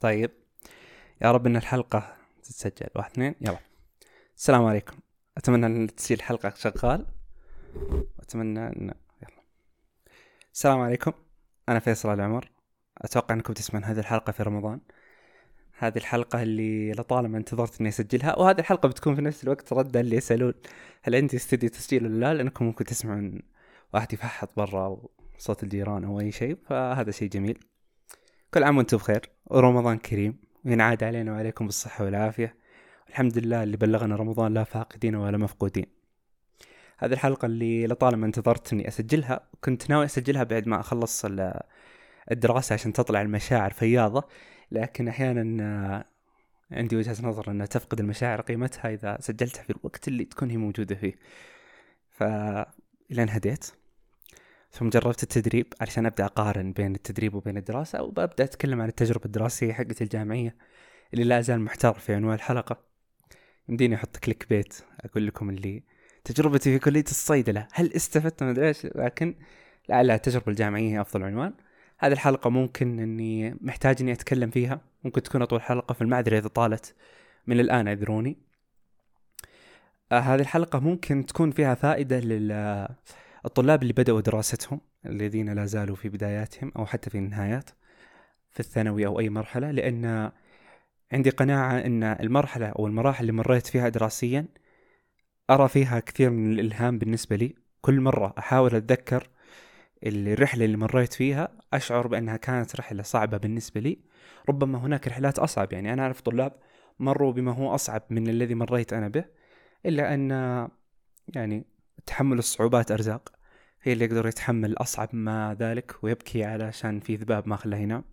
طيب. يا رب إن الحلقة تتسجل. واحد اثنين يلا. السلام عليكم. أتمنى أن تسجيل الحلقة شغال. أتمنى ان يلا. السلام عليكم. أنا فيصل العمر أتوقع أنكم تسمعون هذه الحلقة في رمضان. هذه الحلقة اللي لطالما انتظرت إني أسجلها وهذه الحلقة بتكون في نفس الوقت ردة اللي يسألون. هل عندي استديو تسجيل ولا لا؟ لأنكم ممكن تسمعون واحد يفحط برا أو صوت الجيران أو أي شيء فهذا شيء جميل. كل عام وأنتم بخير. ورمضان كريم. وينعاد علينا وعليكم بالصحة والعافية. الحمد لله اللي بلغنا رمضان لا فاقدين ولا مفقودين. هذه الحلقة اللي لطالما انتظرت اني أسجلها كنت ناوي أسجلها بعد ما أخلص الدراسة عشان تطلع المشاعر فياضة. لكن أحيانا عندي وجهة نظر أنها تفقد المشاعر قيمتها إذا سجلتها في الوقت اللي تكون هي موجودة فيه. ف هديت. ثم جربت التدريب علشان أبدأ أقارن بين التدريب وبين الدراسة وببدأ أتكلم عن التجربة الدراسية حقتي الجامعية اللي لا زال محتار في عنوان الحلقة. يمديني أحط كليك بيت أقول لكم اللي تجربتي في كلية الصيدلة. هل استفدت؟ من إيش لكن لعل التجربة الجامعية هي أفضل عنوان. هذه الحلقة ممكن إني محتاج إني أتكلم فيها. ممكن تكون أطول حلقة في المعذرة إذا طالت من الآن أعذروني. آه هذه الحلقة ممكن تكون فيها فائدة للطلاب اللي بدأوا دراستهم الذين لا زالوا في بداياتهم أو حتى في النهايات في الثانوي أو أي مرحلة لأن عندي قناعة أن المرحلة أو المراحل اللي مريت فيها دراسيا أرى فيها كثير من الإلهام بالنسبة لي. كل مرة أحاول أتذكر الرحلة اللي مريت فيها أشعر بأنها كانت رحلة صعبة بالنسبة لي. ربما هناك رحلات أصعب يعني أنا أعرف طلاب مروا بما هو أصعب من الذي مريت أنا به إلا أن يعني تحمل الصعوبات أرزاق. هي اللي يقدر يتحمل أصعب ما ذلك ويبكي علشان في ذباب ما خلاه ينام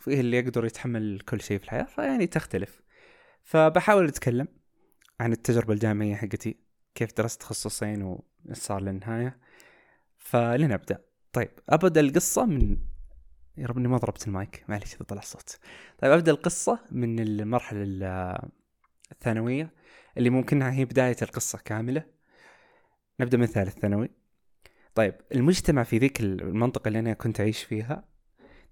وفيه اللي يقدر يتحمل كل شيء في الحياة فيعني تختلف. فبحاول أتكلم عن التجربة الجامعية حقتي كيف درست تخصصين وصار للنهاية. فلنبدأ. طيب أبدأ القصة من يا رب إني ما ضربت المايك معلش إذا طلع صوت طيب أبدأ القصة من المرحلة الثانوية اللي ممكنها هي بداية القصة كاملة. نبدأ من ثالث ثانوي. طيب المجتمع في ذيك المنطقة اللي أنا كنت أعيش فيها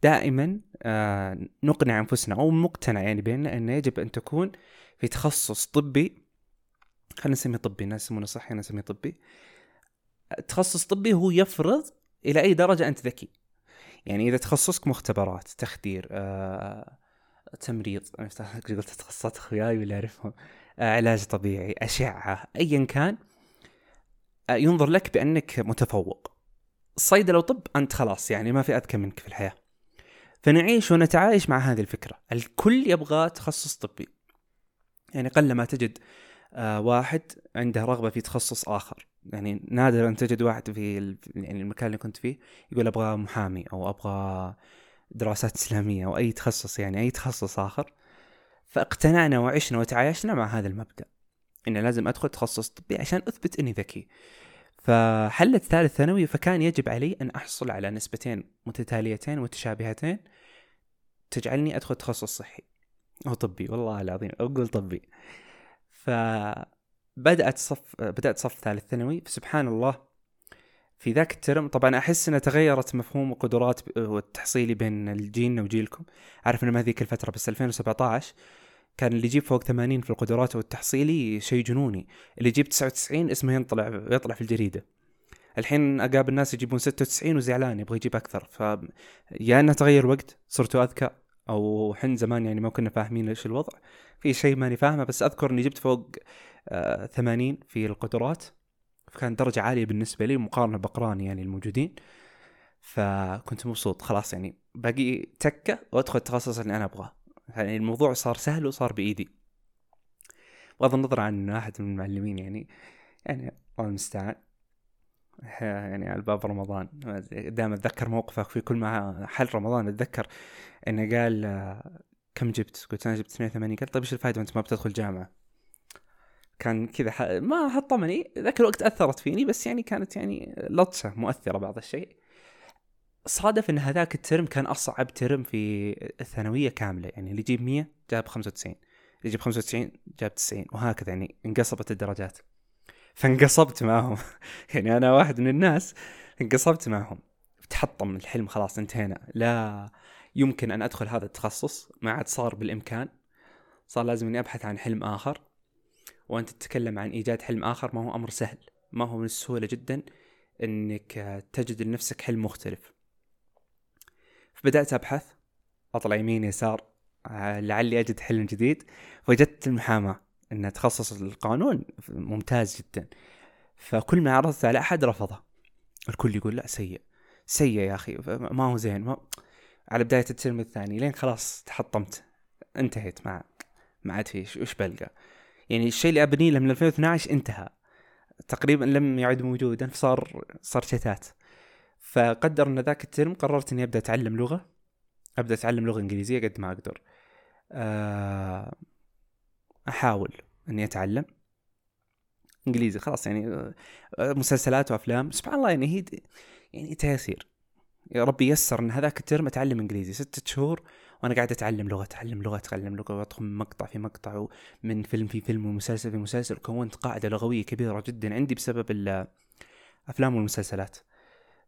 دائما آه نقنع أنفسنا أو مقتنع يعني باننا أنه يجب أن تكون في تخصص طبي خلينا نسميه طبي الناس يسمونه صحي أنا اسميه طبي. تخصص طبي هو يفرض إلى أي درجة أنت ذكي. يعني إذا تخصصك مختبرات تخدير آه، تمريض قلت تخصصات أخوياي ولا أعرفهم آه، علاج طبيعي أشعة ايا كان ينظر لك بأنك متفوق. الصيدله وطب أنت خلاص يعني ما في أذكى منك في الحياة. فنعيش ونتعايش مع هذه الفكرة. الكل يبغى تخصص طبي. يعني قل ما تجد واحد عنده رغبة في تخصص آخر. يعني نادر أن تجد واحد في يعني المكان اللي كنت فيه يقول أبغى محامي أو أبغى دراسات إسلامية أو أي تخصص يعني أي تخصص آخر. فاقتنعنا وعشنا وتعايشنا مع هذا المبدأ. إني لازم أدخل تخصص طبي عشان أثبت إني ذكي. فحلت ثالث ثانوي فكان يجب علي أن أحصل على نسبتين متتاليتين متشابهتين تجعلني أدخل تخصص صحي. أو طبي والله العظيم أقول طبي. ف بدأت صف بدأت صف ثالث ثانوي. فسبحان الله في ذاك الترم طبعا أحس انها تغيرت مفهوم القدرات والتحصيلي بين جيلنا وجيلكم. عارف إنه ما ذيك الفترة بس 2017 كان اللي يجيب فوق 80 في القدرات والتحصيلي شيء جنوني. اللي يجيب 99 اسمه ينطلع يطلع في الجريدة. الحين أقابل ناس يجيبون 96 وزعلان يبغى يجيب أكثر. ف يا إنه تغير وقت صرتوا أذكى أو حن زمان يعني ما كنا فاهمين إيش الوضع. في شيء ماني فاهمه بس أذكر إني جبت فوق 80 آه، في القدرات. فكانت درجة عالية بالنسبة لي مقارنة بأقراني يعني الموجودين. فكنت مبسوط خلاص يعني. باقي تكة وأدخل التخصص اللي أنا أبغاه. يعني الموضوع صار سهل وصار بإيدي بغض النظر عن واحد من المعلمين يعني يعني الله المستعان يعني على باب رمضان دائما أتذكر موقفك في كل ما حل رمضان أتذكر إنه قال كم جبت؟ قلت أنا جبت 82 قال طيب إيش الفائده وأنت ما بتدخل جامعة؟ كان كذا. ما حطمني ذاك الوقت أثرت فيني بس يعني كانت يعني لطشة مؤثرة بعض الشيء صادف إن هذاك الترم كان أصعب ترم في الثانوية كاملة يعني اللي يجيب 100 جاب 95 اللي يجيب 95 جاب 90 وهكذا يعني انقصبت الدرجات. فانقصبت معهم يعني أنا واحد من الناس انقصبت معهم تحطم الحلم خلاص انتهينا. لا يمكن أن أدخل هذا التخصص ما عاد صار بالإمكان. صار لازم إني أبحث عن حلم آخر. وأنت تتكلم عن إيجاد حلم آخر ما هو أمر سهل. ما هو من السهولة جدا إنك تجد لنفسك حلم مختلف. فبدات أبحث أطلع يمين يسار لعلي أجد حلم جديد. وجدت المحاماة ان تخصص القانون ممتاز جدا. فكل ما عرضت على أحد رفضه الكل يقول لا سيء سيء يا أخي ما هو زين ما على بداية الترم الثاني لين خلاص تحطمت انتهيت ما ما عاد في وش بلقى. يعني الشيء اللي ابنيه له من 2012 انتهى. تقريبا لم يعد موجودا فصار صار شتات. فقدر أن ذاك الترم قررت إني أبدأ أتعلم لغة أبدأ أتعلم لغة إنجليزية قد ما أقدر. آه، أحاول إني أتعلم إنجليزي خلاص يعني آه، مسلسلات وأفلام. سبحان الله يعني هي يعني تيسير يا ربي يسر إن هذاك الترم أتعلم إنجليزي. ستة شهور وأنا قاعد أتعلم لغة أتعلم لغة أتعلم لغة وأدخل من مقطع في مقطع ومن فيلم في فيلم ومسلسل في مسلسل وكونت قاعدة لغوية كبيرة جدا عندي بسبب الافلام والمسلسلات.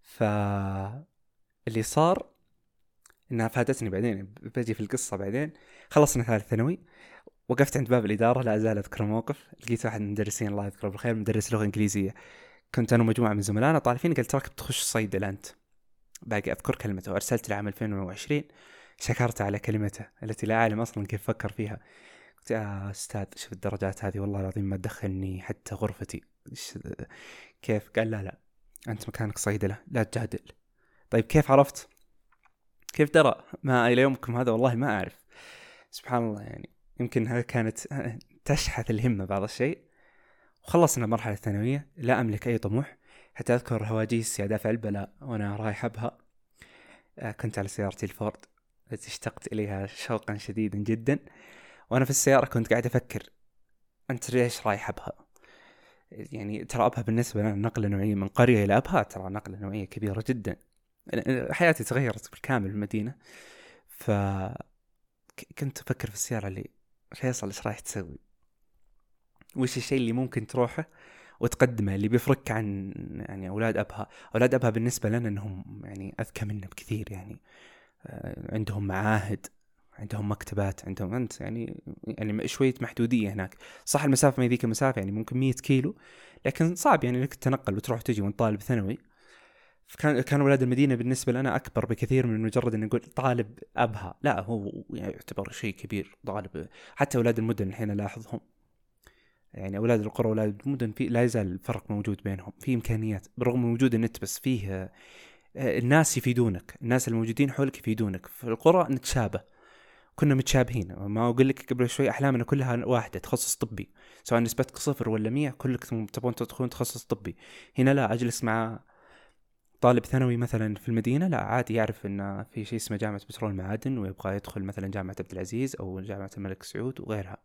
ف اللي صار إنها فادتني بعدين بجي في القصة بعدين. خلصنا ثالث ثانوي وقفت عند باب الإدارة لا ازال أذكر الموقف. لقيت واحد من المدرسين الله يذكره بالخير مدرس لغة إنجليزية. كنت أنا ومجموعة من زملائنا طالعين قال تراك بتخش صيدله أنت. باقي أذكر كلمته وارسلت له عام 2020 شكرت على كلمته التي لا أعلم أصلا كيف فكر فيها. قلت يا أستاذ شوف الدرجات هذه والله العظيم ما تدخلني حتى غرفتي. كيف؟ قال لا لا. أنت مكانك صيدله لا تجادل. طيب كيف عرفت؟ كيف درى؟ ما إلى يومكم هذا والله ما أعرف. سبحان الله يعني. يمكن هذه كانت تشحث الهمة بعض الشيء. وخلصنا المرحلة الثانوية لا أملك أي طموح. حتى أذكر هواجيس يا دافع البلاء وأنا رايح أبها. آه، كنت على سيارتي الفورد التي اشتقت إليها شوقا شديدا جدا. وأنا في السيارة كنت قاعد أفكر أنت ليش رايح أبها؟ يعني ترى أبها بالنسبة لنا نقلة نوعية من قرية إلى أبها ترى نقلة نوعية كبيرة جدا. حياتي تغيرت بالكامل بالمدينة. ف كنت أفكر في السيارة اللي فيصل إيش رايح تسوي؟ وش الشيء اللي ممكن تروحه وتقدمه اللي بيفرق عن يعني أولاد أبها. أولاد أبها بالنسبة لنا إنهم يعني أذكى منا بكثير يعني. آه، عندهم معاهد. عندهم مكتبات عندهم أنت يعني يعني شوية محدودية هناك. صح المسافة ما ذيك المسافة يعني ممكن 100 كيلو لكن صعب يعني إنك تتنقل وتروح تجي وأنت طالب ثانوي. فكان كان أولاد المدينة بالنسبة لنا أكبر بكثير من مجرد ان نقول طالب أبها. لا هو يعني يعتبر شيء كبير طالب. حتى أولاد المدن الحين ألاحظهم. يعني أولاد القرى واولاد المدن في لا يزال الفرق موجود بينهم. في إمكانيات برغم من وجود النت بس فيه آه، الناس يفيدونك. الناس الموجودين حولك يفيدونك. في القرى نتشابه. كنا متشابهين. ما أقول لك قبل شوي أحلامنا كلها واحدة تخصص طبي. سواء نسبتك صفر ولا مية كلكم تبون تدخلون تخصص طبي. هنا لا أجلس مع طالب ثانوي مثلا في المدينة لا عادي يعرف إن في شيء اسمه جامعة بترول المعادن ويبغى يدخل مثلا جامعة عبد العزيز أو جامعة الملك سعود وغيرها.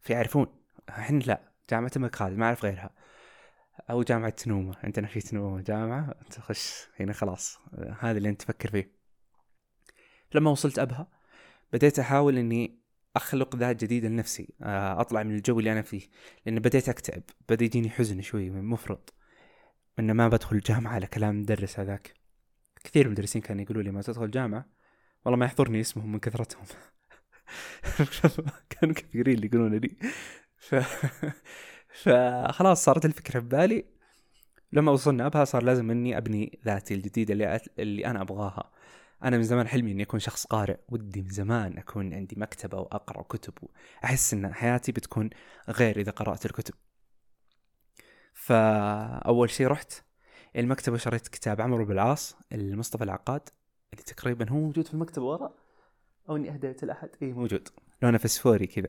فيعرفون. إحنا لا جامعة الملك خالد ما أعرف غيرها. أو جامعة تنومة. عندنا في تنومة جامعة تخش هنا خلاص. هذا اللي أنت تفكر فيه. لما وصلت أبها بديت أحاول إني أخلق ذات جديدة لنفسي أطلع من الجو اللي أنا فيه لأن بديت أكتئب بدأ يجيني حزن شوي مفرط إن ما بدخل الجامعة على كلام المدرس هذاك. كثير مدرسين كانوا يقولوا لي ما تدخل جامعه والله ما يحضرني اسمهم من كثرتهم. كانوا كثيرين اللي يقولون لي. ف... فخلاص صارت الفكرة في بالي. لما وصلنا أبها صار لازم إني أبني ذاتي الجديدة اللي, أت... اللي أنا أبغاها. أنا من زمان حلمي إني أكون شخص قارئ. ودي من زمان أكون عندي مكتبة واقرا كتب. احس إن حياتي بتكون غير إذا قرأت الكتب. فأول شيء رحت المكتبة وشريت كتاب عمرو بالعاص المصطفى العقاد اللي تقريبا هو موجود في المكتبة ورا أو إني اهديته لأحد. اي موجود. لونه فسفوري كذا.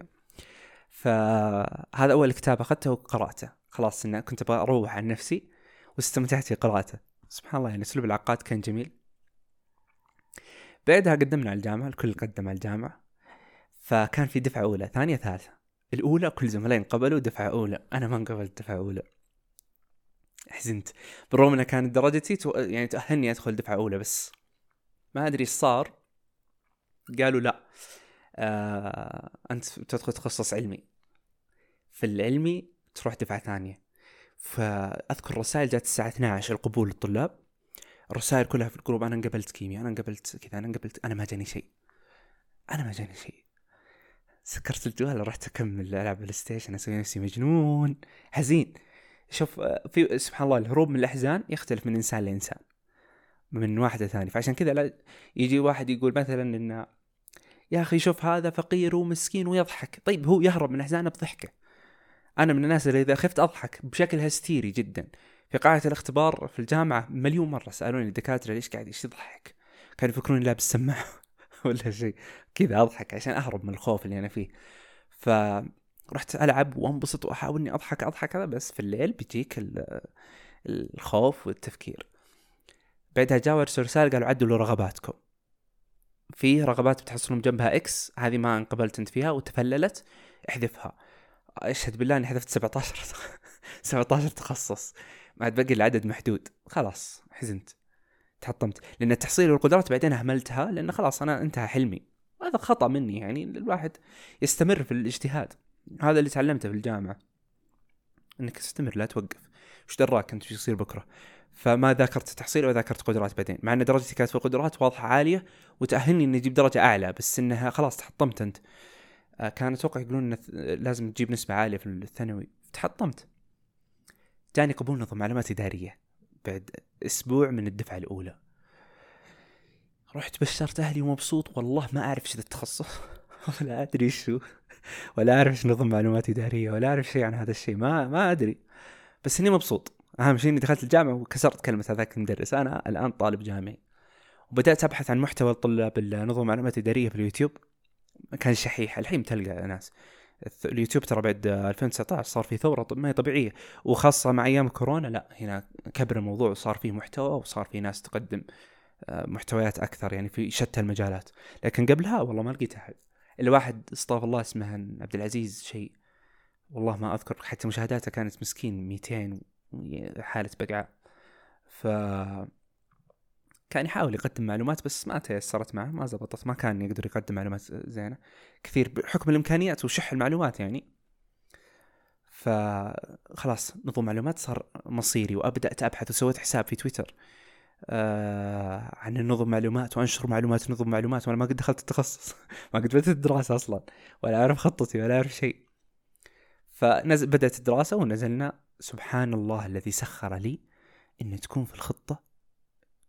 فهذا أول كتاب أخذته وقرأته. خلاص انه كنت أبغى أروح عن نفسي واستمتعت في قراءته. سبحان الله يعني أسلوب العقاد كان جميل. بعدها قدمنا على الجامعة الكل قدم على الجامعة. فكان في دفعة أولى ثانية ثالثة. الأولى كل زملائي قبلوا دفعة أولى. أنا ما انقبلت دفعة أولى. حزنت. بالرغم إنها كانت درجتي تو... يعني تأهلني أدخل دفعة أولى بس ما أدري إيش صار. قالوا لا. آه أنت تدخل تخصص علمي. في العلمي تروح دفعة ثانية. فأذكر رسائل جات الساعة 12 القبول للطلاب الرسائل كلها في ال group أنا انقبلت كيمياء أنا انقبلت كذا أنا انقبلت أنا ما جاني شيء. أنا ما جاني شيء. سكرت الجوال رحت أكمل ألعب PlayStation أسوي نفسي مجنون. حزين. شوف في سبحان الله الهروب من الأحزان يختلف من إنسان لإنسان. من واحد لثاني فعشان كذا لا يجي واحد يقول مثلا انه يا أخي شوف هذا فقير ومسكين ويضحك. طيب هو يهرب من أحزانه بضحكة. أنا من الناس اللي إذا خفت أضحك بشكل هستيري جدا. في قاعة الاختبار في الجامعة مليون مرة سألوني الدكاترة ليش قاعد إيش يضحك؟ كانوا يفكروني لابس سماعة ولا شيء. كذا أضحك عشان أهرب من الخوف اللي أنا فيه. ف رحت ألعب وانبسط وأحاول إني أضحك أضحك هذا بس في الليل بيجيك الخوف والتفكير. بعدها جاوا رسالة قالوا عدلوا رغباتكم في رغبات بتحصلون جنبها إكس هذه ما انقبلت أنت فيها وتفللت احذفها. أشهد بالله إني حذفت 17 17 تخصص. ما عاد باقي العدد محدود. خلاص حزنت. تحطمت. لأن التحصيل والقدرات بعدين أهملتها لأن خلاص أنا انتهى حلمي. هذا خطأ مني يعني الواحد يستمر في الاجتهاد. هذا اللي تعلمته في الجامعة. إنك تستمر لا توقف. وش دراك أنت؟ وش يصير بكرة؟ فما ذاكرت تحصيل ولا ذاكرت قدرات بعدين. مع إن درجتي كانت في القدرات واضحة عالية وتأهلني إني أجيب درجة أعلى بس إنها خلاص تحطمت أنت. آه، كان أتوقع يقولون لازم تجيب نسبة عالية في الثانوي. تحطمت. جاني قبول نظم معلومات إدارية بعد أسبوع من الدفعة الأولى. رحت بشرت أهلي ومبسوط والله ما أعرف إيش التخصص ولا أدري شو ولا أعرف إيش نظم معلومات إدارية ولا أعرف شيء عن هذا الشيء ما ما أدري. بس إني مبسوط. أهم شيء إني دخلت الجامعة وكسرت كلمة هذاك المدرس. أنا الآن طالب جامعي. وبدأت أبحث عن محتوى الطلاب النظم معلومات إدارية في اليوتيوب كان شحيح الحين تلقى ناس. اليوتيوب ترى بعد 2019 صار في ثورة ما هي طبيعية. وخاصة مع أيام كورونا لا هنا كبر الموضوع وصار فيه محتوى وصار في ناس تقدم آه، محتويات أكثر يعني في شتى المجالات. لكن قبلها والله ما لقيت أحد. إلا واحد استغفر الله اسمه عبد العزيز شيء. والله ما أذكر حتى مشاهداته كانت مسكين 200 حالة بقعة. ف كان يحاول يقدم معلومات بس ما تيسرت معه ما زبطت ما كان يقدر يقدم معلومات زينة. كثير بحكم الإمكانيات وشح المعلومات يعني. فخلاص نظم معلومات صار مصيري وأبدأت أبحث وسويت حساب في تويتر آه عن النظم معلومات وأنشر معلومات نظم معلومات وأنا ما قد دخلت التخصص. ما قد بدأت الدراسة أصلا ولا أعرف خطتي ولا أعرف شيء. فنزل بدأت الدراسة ونزلنا سبحان الله الذي سخر لي إن تكون في الخطة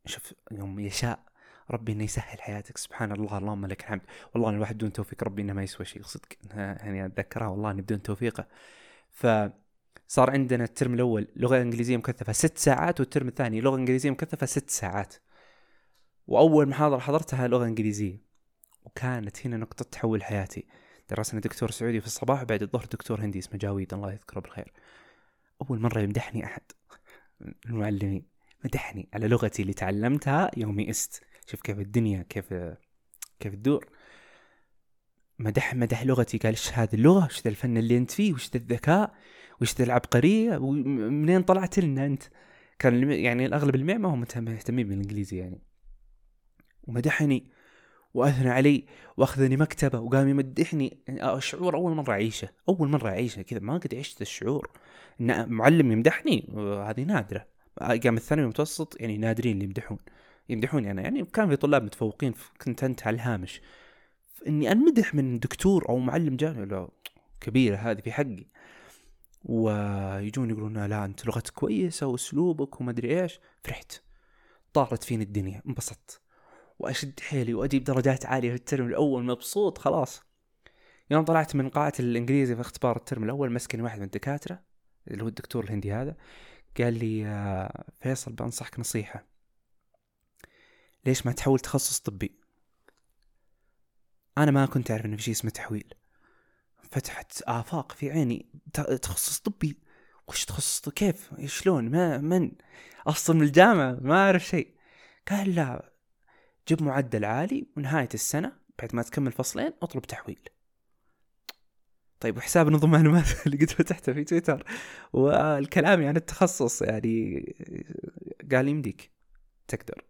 شوف يوم يشاء ربي إنه يسهل حياتك. سبحان الله اللهم لك الحمد. والله الواحد بدون توفيق ربي إنه ما يسوى شيء. صدق. يعني أتذكرها. والله إني بدون توفيقه ف صار عندنا الترم الأول لغة إنجليزية مكثفة ست ساعات والترم الثاني لغة إنجليزية مكثفة ست ساعات. وأول محاضرة حضرتها لغة إنجليزية. وكانت هنا نقطة تحول حياتي. درسنا دكتور سعودي في الصباح وبعد الظهر دكتور هندي اسمه جاويد. الله يذكره بالخير. أول مرة يمدحني أحد. المعلمين. مدحني على لغتي اللي تعلمتها يوم يئست شوف كيف الدنيا كيف كيف تدور. مدح مدح لغتي قال إيش هذه اللغة؟ وش ذا الفن اللي أنت فيه؟ وش ذا الذكاء؟ وش ذا العبقرية؟ ومنين طلعت لنا أنت؟ كان يعني الأغلب المع ما هم مهتمين بالإنجليزي يعني. ومدحني وأثنى علي وأخذني مكتبة وقام يمدحني. يعني شعور أول مرة أعيشه أول مرة أعيشه كذا ما قد عشت الشعور. إن معلم يمدحني هذه نادرة. قام الثانوي المتوسط يعني نادرين اللي يمدحون. يمدحوني أنا. يعني كان في طلاب متفوقين كنت أنت على الهامش. إني أنمدح من دكتور أو معلم جامعي لا كبيرة هذه في حقي. ويجون يقولون لا أنت لغتك كويسة وأسلوبك وما أدري إيش. فرحت. طارت فيني الدنيا انبسطت. وأشد حيلي وأجيب درجات عالية في الترم الأول مبسوط خلاص. يوم طلعت من قاعة الإنجليزي في اختبار الترم الأول مسكني واحد من الدكاترة اللي هو الدكتور الهندي هذا. قال لي فيصل بنصحك نصيحة. ليش ما تحول تخصص طبي؟ أنا ما كنت أعرف انه في شيء اسمه تحويل. فتحت آفاق في عيني. تخصص طبي؟ وش تخصص كيف؟ شلون؟ ما من؟ أصلا من الجامعة ما أعرف شيء. قال لا جيب معدل عالي ونهاية السنة بعد ما تكمل فصلين اطلب تحويل. طيب وحساب نظم معلومات اللي قد فتحته في تويتر. والكلام يعني التخصص يعني قال يمديك تقدر.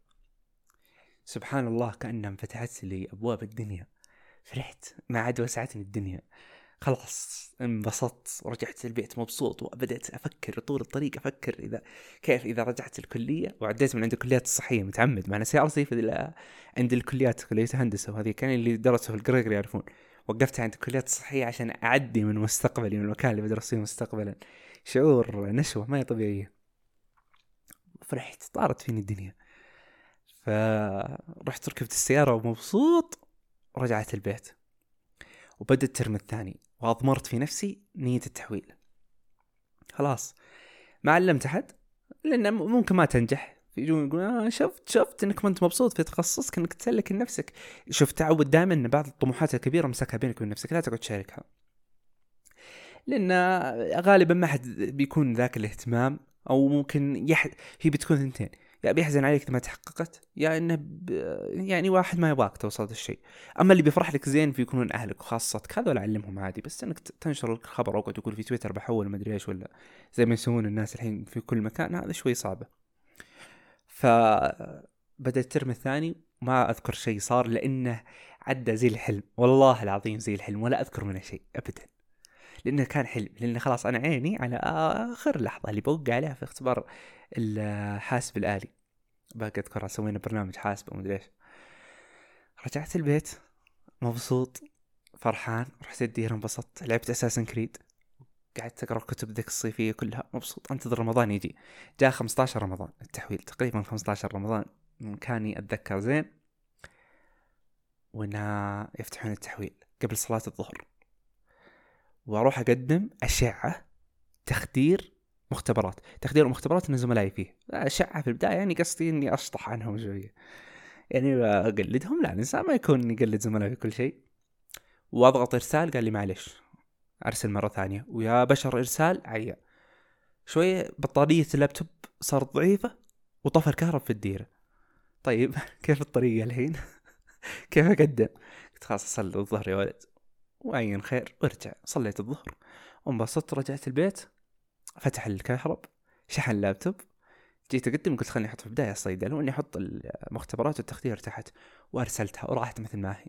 سبحان الله كأنها انفتحت لي أبواب الدنيا. فرحت ما عاد وسعتني الدنيا. خلاص انبسطت ورجعت البيت مبسوط وبدأت أفكر طول الطريق أفكر إذا كيف إذا رجعت الكلية. وعديت من عند الكليات الصحية متعمد. مع سيارتي في عند الكليات كلية هندسة وهذه كان اللي درسوا في القريقري يعرفون. وقفت عند الكليات الصحية عشان أعدي من مستقبلي من المكان اللي بدرس فيه مستقبلا. شعور نشوة ما هي طبيعية. فرحت طارت فيني الدنيا. فرحت ركبت السيارة ومبسوط ورجعت البيت. وبدأ الترم الثاني وأضمرت في نفسي نية التحويل. خلاص ما علمت أحد لأن ممكن ما تنجح. يجون يقولون آه شفت شفت إنك ما أنت مبسوط في تخصصك إنك تسلك لنفسك شوف تعود دائما إن بعض الطموحات الكبيرة مسكها بينك وبين نفسك لا تقعد تشاركها. لأن غالبا ما حد بيكون ذاك الاهتمام أو ممكن يح... هي بتكون ثنتين يا بيحزن عليك اذا ما تحققت يا إنه ب... يعني واحد ما يبغاك توصل الشيء. أما اللي بيفرح لك زين بيكونون أهلك وخاصتك هذول علمهم عادي بس إنك تنشر الخبر أو تقول في تويتر بحول ما أدري إيش ولا زي ما يسوون الناس الحين في كل مكان هذا شوي صعبة. فبدأ الترم الثاني ما أذكر شيء صار لأنه عدى زي الحلم. والله العظيم زي الحلم ولا أذكر منه شيء ابدا. لأنه كان حلم لأنه خلاص أنا عيني على آخر لحظة اللي بوقع عليها في اختبار الحاسب الآلي. باقي اذكرها سوينا برنامج حاسب ومدري إيش. رجعت البيت مبسوط فرحان رحت الدير انبسطت لعبت اساسن كريد قعدت اقرا كتب ذيك الصيفية كلها. مبسوط. انتظر رمضان يجي. جاء 15 رمضان. التحويل تقريبا 15 رمضان. كاني اتذكر زين. وإنها يفتحون التحويل قبل صلاة الظهر. وأروح أقدم أشعة تخدير مختبرات. تخدير المختبرات إن زملائي فيه. أشعة في البداية يعني قصدي إني أشطح عنهم شوية. يعني أقلدهم. لا الإنسان ما يكون يقلد زملائه في كل شيء. وأضغط إرسال. قال لي معلش أرسل مرة ثانية. ويا بشر إرسال؟ عيا. شوية بطارية اللابتوب صارت ضعيفة وطفى الكهرب في الديره طيب كيف الطريقة الحين؟ كيف أقدم؟ قلت خلاص أصلي الظهر يا ولد. وعين خير وارجع صليت الظهر. وانبسطت رجعت البيت. فتح الكهرب شحن اللابتوب. جيت أقدم قلت خليني أحط في البداية الصيدلة وإني أحط المختبرات والتخدير تحت. وأرسلتها ورأحت مثل ما هي.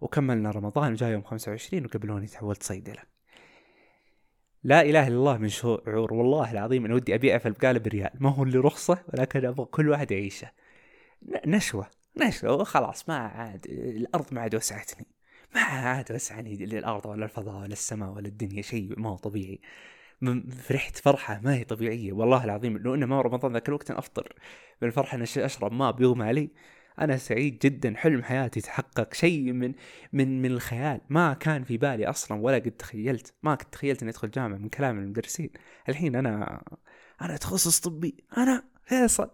وكملنا رمضان جاء يوم 25 وقبلوني تحولت صيدلة. لا إله إلا الله من شعور. والله العظيم أنا ودي ابيع في البقاله بريال ما هو اللي رخصة ولكن أبغى كل واحد يعيشه. نشوة. نشوة. وخلاص ما عاد الأرض ما عاد وسعتني. ما عاد وسعني للأرض ولا الفضاء ولا السماء ولا الدنيا. شيء ما هو طبيعي. فرحت فرحة ما هي طبيعية. والله العظيم لو إنه ما رمضان ذاك الوقت أفطر. من الفرحة اني أشرب ماء بيغمى علي. أنا سعيد جدا حلم حياتي تحقق شيء من من من الخيال. ما كان في بالي أصلا ولا قد تخيلت. ما كنت تخيلت إني أدخل جامعة من كلام المدرسين. الحين أنا أنا تخصص طبي. أنا فيصل.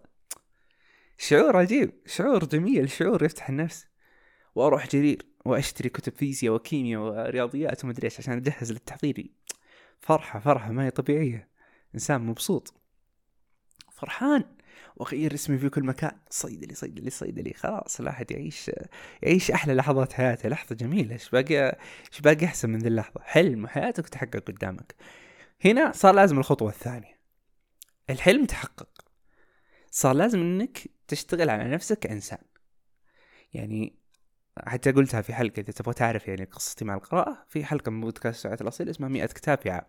شعور عجيب شعور جميل شعور يفتح النفس. وأروح جرير وأشتري كتب فيزياء وكيمياء ورياضيات ومدري إيش عشان أجهز للتحضيري فرحة فرحة ما هي طبيعية. إنسان مبسوط. فرحان. واغير اسمي في كل مكان. صيدلي صيدلي صيدلي خلاص الواحد يعيش يعيش أحلى لحظات حياته. لحظة جميلة. إيش باقي إيش باقي أحسن من ذي اللحظة؟ حلم حياتك تحقق قدامك. هنا صار لازم الخطوة الثانية. الحلم تحقق. صار لازم إنك تشتغل على نفسك كإنسان. يعني حتى قلتها في حلقة إذا تبغى تعرف يعني قصتي مع القراءة في حلقة من بودكاست ساعات الأصيل اسمها 100 كتاب في عام.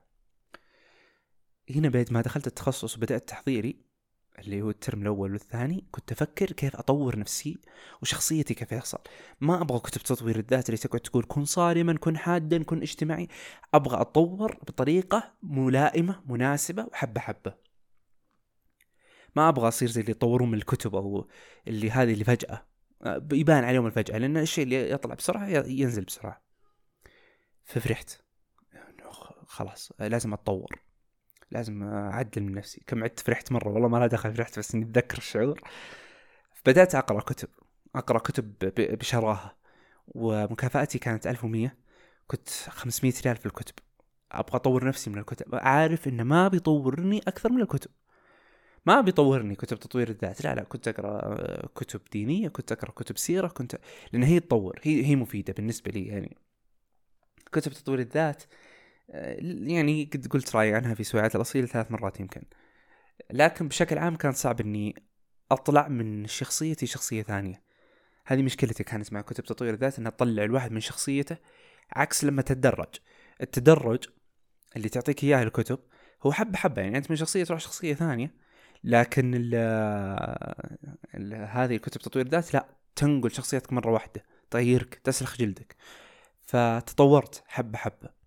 هنا بعد ما دخلت التخصص وبدأت تحضيري اللي هو الترم الأول والثاني كنت أفكر كيف أطور نفسي وشخصيتي كيف يحصل. ما أبغى كتب تطوير الذات اللي تقعد تقول كن صارما كن حادا كن اجتماعي. أبغى أطور بطريقة ملائمة مناسبة وحبة حبة. ما أبغى أصير زي اللي يطورون من الكتب أو اللي هذه اللي فجأة يبان عليهم الفجأة لأن الشيء اللي يطلع بسرعة ينزل بسرعة. ففرحت. خلاص لازم أتطور. لازم أعدل من نفسي. كم عدت فرحت مرة والله ما لها دخل فرحت بس إني أتذكر الشعور. بدأت أقرأ كتب أقرأ كتب بشراهة. ومكافآتي كانت 1100 كنت 500 ريال في الكتب. أبغى أطور نفسي من الكتب. عارف إنه ما بيطورني أكثر من الكتب. ما بيطورني كتب تطوير الذات. لا لا كنت أقرأ كتب دينية كنت أقرأ كتب سيرة كنت لأن هي تطور. هي هي مفيدة بالنسبة لي يعني. كتب تطوير الذات يعني قد قلت رأيي عنها في سويعات الأصيل ثلاث مرات يمكن. لكن بشكل عام كان صعب إني أطلع من شخصيتي شخصية ثانية. هذه مشكلتي كانت مع كتب تطوير الذات إنها تطلع الواحد من شخصيته عكس لما تتدرج. التدرج اللي تعطيك إياه الكتب هو حبة حبة يعني أنت من شخصية تروح شخصية ثانية لكن ال ال هذه الكتب تطوير الذات لا تنقل شخصيتك مرة واحدة تغيرك تسلخ جلدك. فتطورت حبة حبة.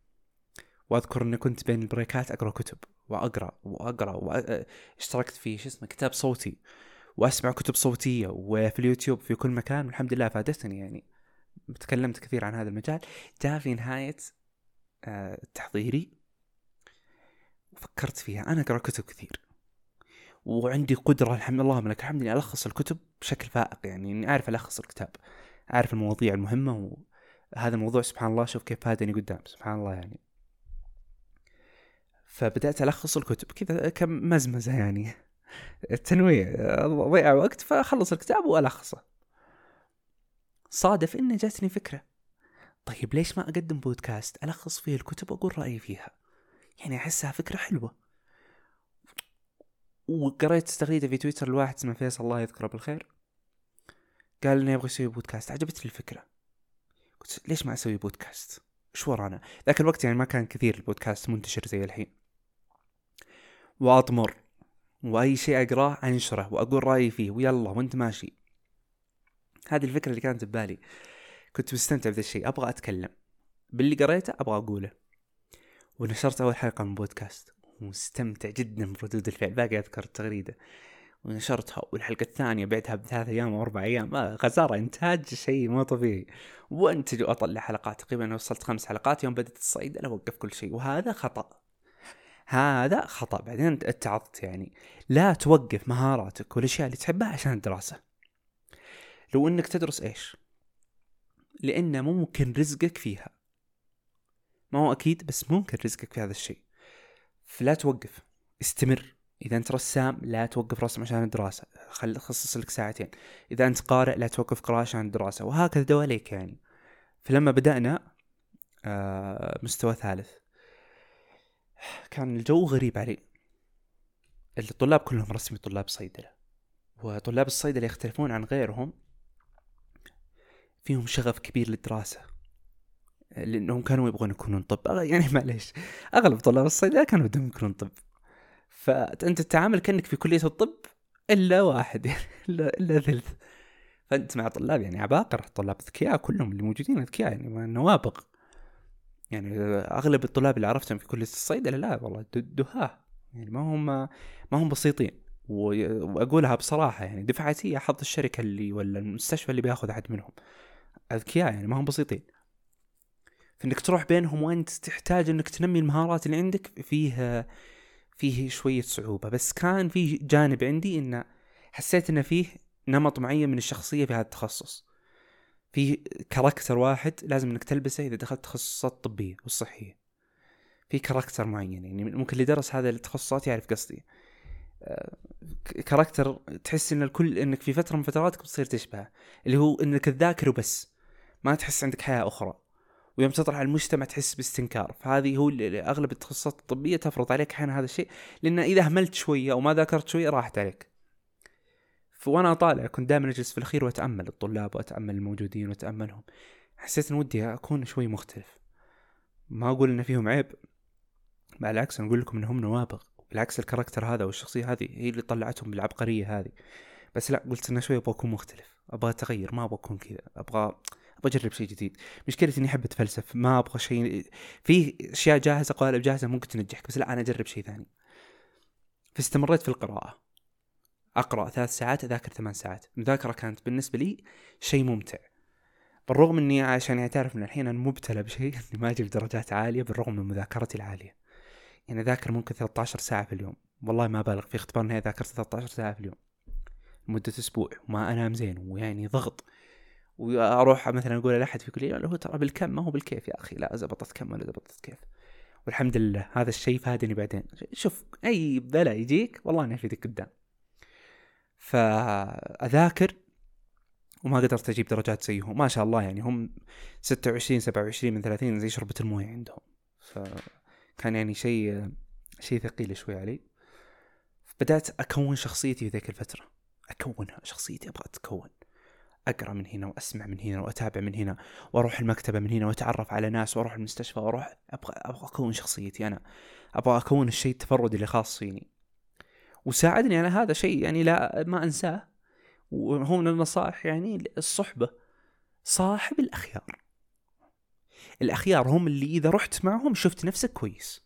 واذكر اني كنت بين البريكات اقرأ كتب واقرأ واقرأ واشتركت في شو اسمه كتاب صوتي واسمع كتب صوتية وفي اليوتيوب في كل مكان والحمد لله فادتني يعني. تكلمت كثير عن هذا المجال. جاء في نهاية آه، تحضيري. وفكرت فيها. أنا أقرأ كتب كثير وعندي قدرة الحمد لله من الحمد لله ألخص الكتب بشكل فائق يعني إني أعرف ألخص الكتاب أعرف المواضيع المهمة وهذا الموضوع سبحان الله شوف كيف فادني قدام سبحان الله يعني. فبدأت ألخص الكتب كذا كم مزمزة يعني. التنويع ضيع وقت فأخلص الكتاب وألخصه. صادف إن جاتني فكرة. طيب ليش ما أقدم بودكاست؟ ألخص فيه الكتب وأقول رأيي فيها. يعني أحسها فكرة حلوة. وقريت تغريدة في تويتر لواحد اسمه فيصل الله يذكره بالخير. قال انه يبغى يسوي بودكاست. عجبتني الفكرة. قلت ليش ما أسوي بودكاست؟ إيش ورانا؟ ذاك الوقت يعني ما كان كثير البودكاست منتشر زي الحين. وأطمر وأي شيء أقرأه أنشره وأقول رأيي فيه ويلا وأنت ماشي. هذه الفكرة اللي كانت ببالي. كنت مستمتع بهذا الشيء أبغى أتكلم. باللي قريته أبغى أقوله. ونشرت أول حلقة من بودكاست. ومستمتع جدا بردود الفعل. باقي أذكر التغريدة. ونشرتها. والحلقة الثانية بعدها بثلاث أيام أو أربع أيام. خسارة. إنتاج شيء مو طبيعي. وأنتج وأطلع حلقات. تقريبا وصلت خمس حلقات. يوم بدأت الصيدلة أوقف كل شيء. وهذا خطأ. هذا خطأ. بعدين اتعظت يعني. لا توقف مهاراتك والأشياء اللي تحبها عشان الدراسة. لو إنك تدرس إيش؟ لأن ممكن رزقك فيها. ما هو أكيد بس ممكن رزقك في هذا الشيء. فلا توقف. استمر. إذا أنت رسام لا توقف رسم عشان الدراسة. خل خصص لك ساعتين. إذا أنت قارئ لا توقف قراءة عشان الدراسة. وهكذا دواليك يعني. فلما بدأنا آه مستوى ثالث. كان الجو غريب علي. الطلاب كلهم رسمي طلاب صيدلة. وطلاب الصيدلة يختلفون عن غيرهم. فيهم شغف كبير للدراسة. لأنهم كانوا يبغون يكونون طب. يعني معليش. أغلب طلاب الصيدلة كانوا بدهم يكونون طب. فأنت تتعامل كأنك في كلية الطب إلا واحد. يعني إلا, ثلث. فأنت مع طلاب يعني عباقرة. طلاب ذكياء كلهم اللي موجودين ذكياء يعني نوابغ. يعني أغلب الطلاب اللي عرفتهم في كلية الصيدله لا والله دهاه. يعني ما هم ما هم بسيطين. وأقولها بصراحة يعني دفعتي حظ الشركة اللي ولا المستشفى اللي بياخذ احد منهم. أذكياء يعني ما هم بسيطين. فإنك تروح بينهم وانت تحتاج إنك تنمي المهارات اللي عندك فيه فيه شوية صعوبة. بس كان في جانب عندي إنه حسيت إنه فيه نمط معين من الشخصية في هذا التخصص. في كاركتر واحد لازم إنك تلبسه إذا دخلت تخصصات طبية والصحيه في character معين يعني ممكن اللي درس هذا التخصصات يعرف قصدي. آه، character تحس إن الكل إنك في فترة من فتراتك بتصير تشبهه اللي هو إنك تذاكر وبس ما تحس عندك حياة أخرى. ويوم تطلع على المجتمع تحس باستنكار. فهذه هو أغلب التخصصات الطبية تفرض عليك أحيانا هذا الشيء لأن إذا هملت شوية أو ما ذاكرت شوية راحت عليك. وأنا طالع كنت دائما اجلس في الأخير وأتأمل الطلاب وأتأمل الموجودين وأتأملهم. حسيت إن ودي أكون شوي مختلف. ما أقول إن فيهم عيب مع العكس أنا أقول لكم إنهم نوابغ. بالعكس الكاركتر هذا والشخصية هذه هي اللي طلعتهم بالعبقرية هذه. بس لا قلت انه شوي أبغى أكون مختلف. أبغى اتغير ما أبغى أكون كذا. أبغى أبغى أجرب شيء جديد. مشكلتي إني أحب أتفلسف ما أبغى شيء. في أشياء جاهزة قوالب جاهزة ممكن تنجحك بس لا أنا أجرب شيء ثاني. فاستمريت في القراءة. أقرأ ثلاث ساعات أذاكر ثمان ساعات. المذاكره كانت بالنسبة لي شيء ممتع. بالرغم إني عشان يعني تعرف من الحين أنا مبتلى بشيء إني ما أجيب درجات عالية بالرغم من مذاكرتي العالية. يعني أذاكر ممكن 13 ساعة في اليوم. والله ما بالغ في اختبار نهائي ذاكرت 13 ساعة في اليوم. مدة أسبوع وما أنام زين ويعني ضغط. وأروح مثلا أقول لأحد في كليه هو ترى بالكم ما هو بالكيف يا أخي. لا زبطت كم ولا زبطت كيف. والحمد لله هذا الشيء فادني بعدين. شوف أي بلا يجيك والله انه يفيدك قدام. فأذاكر وما قدرت أجيب درجات زيهم. ما شاء الله يعني هم 26 27 من 30 زي شربة الموية عندهم. فكان يعني شيء شيء ثقيل شوي علي. بدأت أكون شخصيتي في ذيك الفترة. أكونها شخصيتي أبغى أتكون. أقرأ من هنا وأسمع من هنا وأتابع من هنا وأروح المكتبة من هنا وأتعرف على ناس وأروح المستشفى وأروح أبغى أبغى أكون شخصيتي أنا. أبغى أكون الشيء التفردي اللي خاص فيني. وساعدني أنا هذا شيء يعني لا ما أنساه. وهو من النصائح يعني الصحبة. صاحب الأخيار. الأخيار هم اللي إذا رحت معهم شفت نفسك كويس.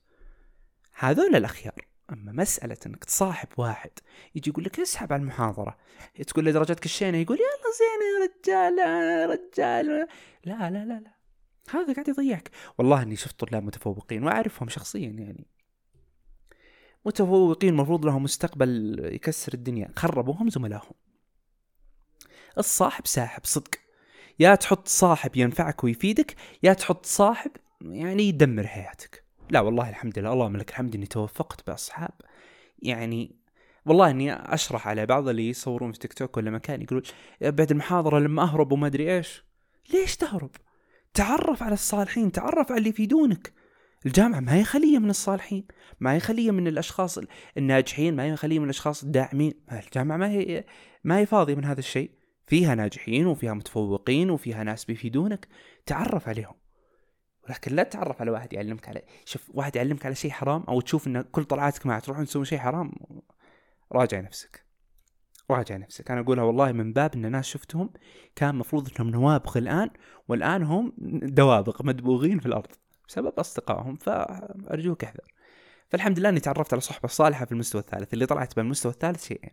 هذول الأخيار. أما مسألة إنك تصاحب واحد يجي يقول لك اسحب على المحاضرة. تقول له درجتك الشينة يقول يلا زين يا رجال يا رجال. لا لا لا لا. هذا قاعد يضيعك. والله إني شفت طلاب متفوقين وأعرفهم شخصيا يعني. متفوقين المفروض لهم مستقبل يكسر الدنيا. خربوهم زملائهم. الصاحب ساحب صدق. يا تحط صاحب ينفعك ويفيدك يا تحط صاحب يعني يدمر حياتك. لا والله الحمد لله اللهم لك الحمد إني توفقت بأصحاب. يعني والله إني أشرح على بعض اللي يصورون في تيك توك ولا مكان يقولون بعد المحاضرة لما أهرب وما أدري إيش. ليش تهرب؟ تعرف على الصالحين تعرف على اللي يفيدونك. الجامعة ما هي خلية من الصالحين ما هي خلية من الأشخاص الناجحين ما هي خلية من الأشخاص الداعمين. الجامعة ما هي ما هي فاضية من هذا الشيء. فيها ناجحين وفيها متفوقين وفيها ناس بيفيدونك تعرف عليهم. ولكن لا تتعرف على واحد يعلمك على شوف واحد يعلمك على شيء حرام أو تشوف إن كل طلعاتك معه تروحون تسوون شيء حرام راجع نفسك. راجع نفسك. أنا أقولها والله من باب إن ناس شفتهم كان مفروض إنهم نوابغ الآن والآن هم دوابغ مدبوغين في الأرض. بسبب أصدقائهم فأرجوك احذر. فالحمد لله إني تعرفت على صحبة صالحة في المستوى الثالث. اللي طلعت بالمستوى الثالث شيئين.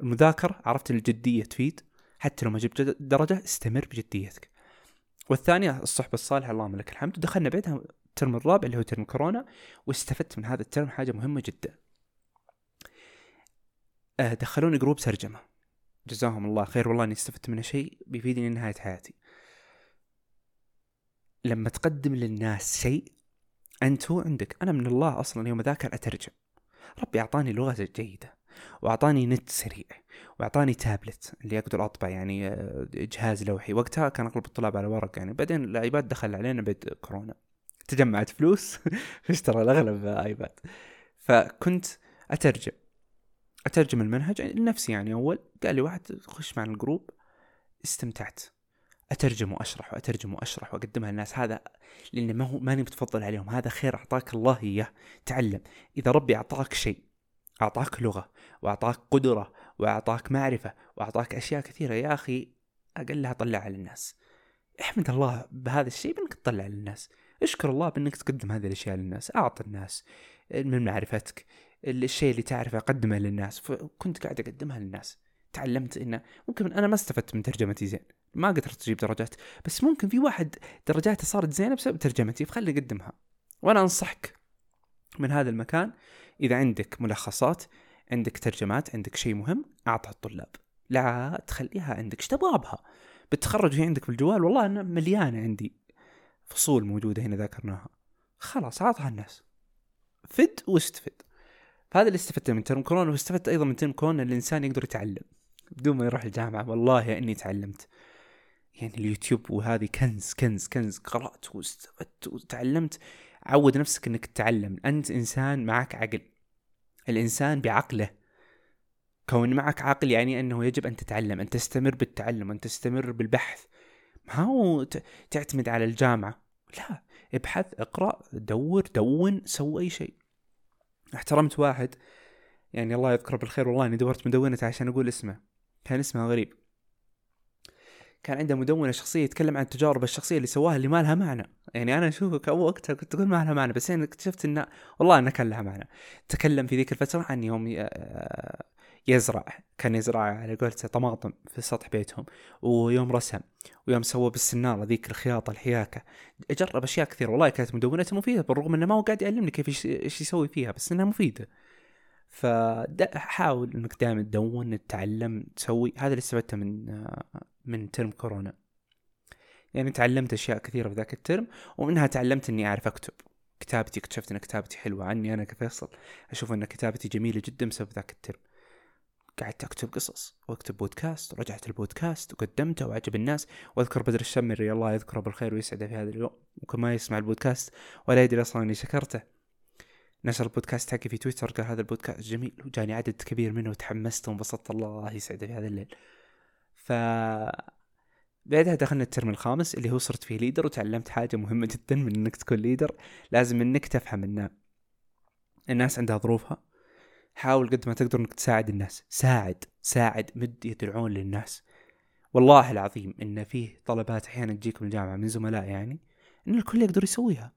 المذاكرة عرفت الجديه تفيد. حتى لو ما جبت درجة استمر بجديتك. والثانية الصحبة الصالحة اللهم لك الحمد. ودخلنا بعدها الترم الرابع اللي هو ترم كورونا واستفدت من هذا الترم حاجة مهمة جدا. آه، دخلوني group ترجمة. جزاهم الله خير. والله إني استفدت منه شيء بيفيدني لنهاية حياتي. لما تقدم للناس شيء أنت هو عندك. أنا من الله أصلا يوم أذاكر أترجم. ربي أعطاني لغة جيدة وأعطاني نت سريع وأعطاني تابلت اللي أقدر أطبع يعني آه، جهاز لوحي. وقتها كان أغلب الطلاب على ورق يعني. بعدين ال iPad دخل علينا بعد كورونا. تجمعت فلوس. فاشترى الأغلب آيباد. فكنت أترجم. أترجم المنهج لنفسي يعني أول. قال لي واحد خش معنا الجروب. استمتعت. اترجم واشرح واترجم واشرح وأقدمها للناس. هذا لأن ما هو ماني متفضل عليهم. هذا خير أعطاك الله إياه. تعلم. إذا ربي أعطاك شيء أعطاك لغة وأعطاك قدرة وأعطاك معرفة وأعطاك أشياء كثيرة يا أخي أقلها طلعها للناس. احمد الله بهذا الشيء بأنك تطلع للناس. اشكر الله بأنك تقدم هذه الأشياء للناس. اعط الناس من معرفتك. الشيء اللي تعرفه قدمه للناس. فكنت قاعد أقدمها للناس. تعلمت انه ممكن أنا ما استفدت من ترجمتي زين. ما قدرت أجيب درجات بس ممكن في واحد درجاته صارت زينة بسبب ترجمتي فخلي اقدمها وأنا أنصحك من هذا المكان إذا عندك ملخصات عندك ترجمات عندك شيء مهم أعطها الطلاب. لا تخليها عندك إيش تبغى بتخرج في عندك في الجوال والله أنا مليانة عندي فصول موجودة هنا ذاكرناها. خلاص أعطها الناس. فد واستفد. هذا اللي استفدته من ترم كورونا واستفدت أيضا من ترم كورونا الإنسان يقدر يتعلم بدون ما يروح الجامعة. والله إني تعلمت. يعني اليوتيوب وهذه كنز كنز كنز قرأت واستفدت وتعلمت عود نفسك إنك تتعلم. أنت إنسان معك عقل. الإنسان بعقله. كون معك عقل يعني أنه يجب أن تتعلم أن تستمر بالتعلم أن تستمر بالبحث. ما هو تعتمد على الجامعة. لا ابحث اقرأ دور دون سوي أي شيء. احترمت واحد. يعني الله يذكره بالخير والله إني دورت مدونته عشان أقول اسمه. كان اسمه غريب. كان عنده مدونة شخصية يتكلم عن التجارب الشخصية اللي سواها اللي ما لها معنى. يعني أنا اشوفك وقتها كنت أقول ما لها معنى بس يعني اكتشفت انه والله إنه كان لها معنى. تكلم في ذيك الفترة عن يوم آه، يزرع كان يزرع على قولته طماطم في سطح بيتهم ويوم رسم ويوم سوى بالسنارة ذيك الخياطة الحياكة. جرب أشياء كثير والله كانت مدونته مفيدة بالرغم إنه ما هو قاعد يعلمني كيف إيش يسوي فيها بس إنها مفيدة. فحاول إنك دائما تدون تتعلم تسوي هذا اللي استفدته من آه، من ترم كورونا. يعني تعلمت أشياء كثيرة في ذاك الترم ومنها تعلمت إني أعرف أكتب. كتابتي اكتشفت إن كتابتي حلوة عني أنا كفيصل. أشوف إن كتابتي جميلة جدا بسبب ذاك الترم. قعدت أكتب قصص وأكتب بودكاست ورجعت البودكاست وقدمته وعجب الناس. وأذكر بدر الشمري الله يذكره بالخير ويسعده في هذا اليوم ممكن ما يسمع البودكاست ولا يدري أصلا إني شكرته. نشر البودكاست حقي في تويتر قال هذا البودكاست جميل وجاني عدد كبير منه وتحمست وانبسطت. الله يسعده في هذا الليل. ف بعدها دخلنا الترم الخامس اللي هو صرت فيه leader وتعلمت حاجة مهمة جدا من إنك تكون leader لازم إنك تفهم إن الناس عندها ظروفها. حاول قد ما تقدر إنك تساعد الناس. ساعد ساعد مد يد العون للناس. والله العظيم إن فيه طلبات أحيانا تجيك من الجامعة من زملاء يعني إن الكل يقدر يسويها.